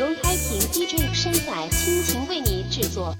由开平 DJ 身仔倾情为你制作。